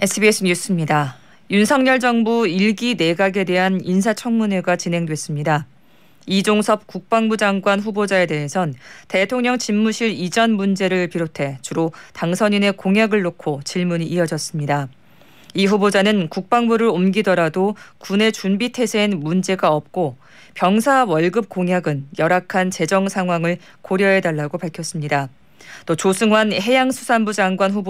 SBS 뉴스입니다. 윤석열 정부 일기 내각에 대한 인사청문회가 진행됐습니다. 이종섭 국방부 장관 후보자에 대해선 대통령 집무실 이전 문제를 비롯해 주로 당선인의 공약을 놓고 질문이 이어졌습니다. 이 후보자는 국방부를 옮기더라도 군의 준비 태세엔 문제가 없고 병사 월급 공약은 열악한 재정 상황을 고려해 달라고 밝혔습니다. 또 조승환 해양수산부 장관 후보자